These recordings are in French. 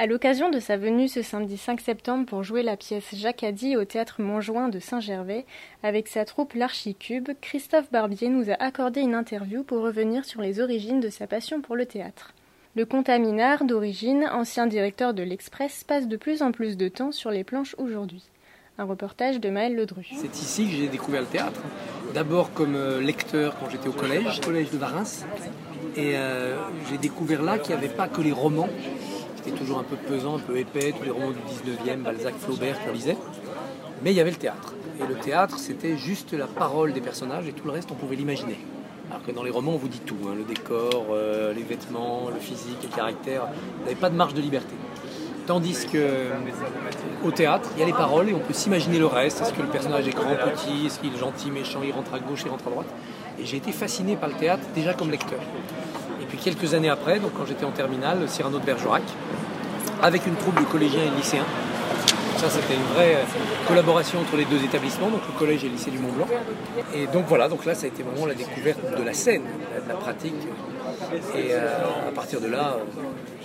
À l'occasion de sa venue ce samedi 5 septembre pour jouer la pièce Jacadi au théâtre Montjoint de Saint-Gervais, avec sa troupe L'Archicube, Christophe Barbier nous a accordé une interview pour revenir sur les origines de sa passion pour le théâtre. Le contaminard, d'origine, ancien directeur de l'Express, passe de plus en plus de temps sur les planches aujourd'hui. Un reportage de Maël Ledru. C'est ici que j'ai découvert le théâtre. D'abord comme euh, lecteur quand j'étais au collège, collège de Varins. Et euh, j'ai découvert là qu'il n'y avait pas que les romans, qui étaient toujours un peu pesants, un peu épais, tous les romans du 19e, Balzac, Flaubert qu'on lisait. Mais il y avait le théâtre. Et le théâtre, c'était juste la parole des personnages et tout le reste, on pouvait l'imaginer. Alors que dans les romans, on vous dit tout, hein, le décor, euh, les vêtements, le physique, le caractère. Vous n'avez pas de marge de liberté. Tandis que euh, au théâtre, il y a les paroles et on peut s'imaginer le reste. Est-ce que le personnage est grand, petit? Est-ce qu'il est gentil, méchant Il rentre à gauche, il rentre à droite? Et j'ai été fasciné par le théâtre déjà comme lecteur. Et puis quelques années après, donc quand j'étais en terminale, Cyrano de Bergerac, avec une troupe de collégiens et de lycéens. Ça, c'était une vraie euh, collaboration entre les deux établissements, donc le collège et le lycée du Mont Blanc. Et donc voilà, donc là, ça a été vraiment la découverte de la scène, de la pratique. Et euh, à partir de là,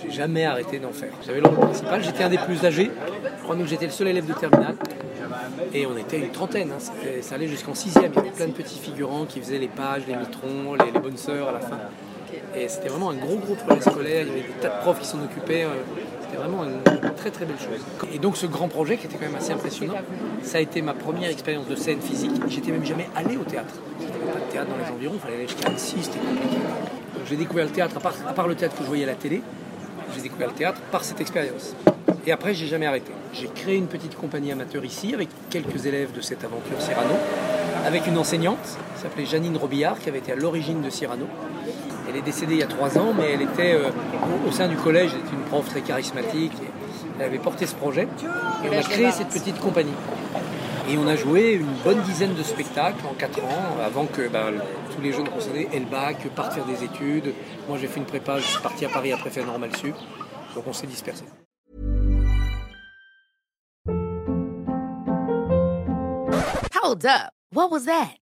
j'ai jamais arrêté d'en faire. J'avais le rôle principal, j'étais un des plus âgés. Je crois que j'étais le seul élève de terminale. Et on était une trentaine, hein. Ça allait jusqu'en sixième. Il y avait plein de petits figurants qui faisaient les pages, les mitrons, les, les bonnes sœurs à la fin. Et c'était vraiment un gros gros projet scolaire, il y avait des tas de profs qui s'en occupaient. euh, C'était vraiment une très très belle chose. Et donc ce grand projet qui était quand même assez impressionnant, ça a été ma première expérience de scène physique. J'étais même jamais allé au théâtre. Il n'y avait pas de théâtre dans les environs, il fallait aller jusqu'à Annecy, c'était compliqué. J'ai découvert le théâtre, à part, à part le théâtre que je voyais à la télé, j'ai découvert le théâtre par cette expérience. Et après, j'ai jamais arrêté. J'ai créé une petite compagnie amateur ici avec quelques élèves de cette aventure Cyrano, avec une enseignante qui s'appelait Janine Robillard, qui avait été à l'origine de Cyrano. Elle est décédée il y a trois ans, mais elle était euh, au, au sein du collège, elle était une prof très charismatique. et elle avait porté ce projet et on a créé cette petite compagnie. Et on a joué une bonne dizaine de spectacles en quatre ans, avant que ben, tous les jeunes concernés aient le bac, partent faire des études. Moi j'ai fait une prépa, je suis parti à Paris après faire normal sup. Donc on s'est dispersé. Hold up.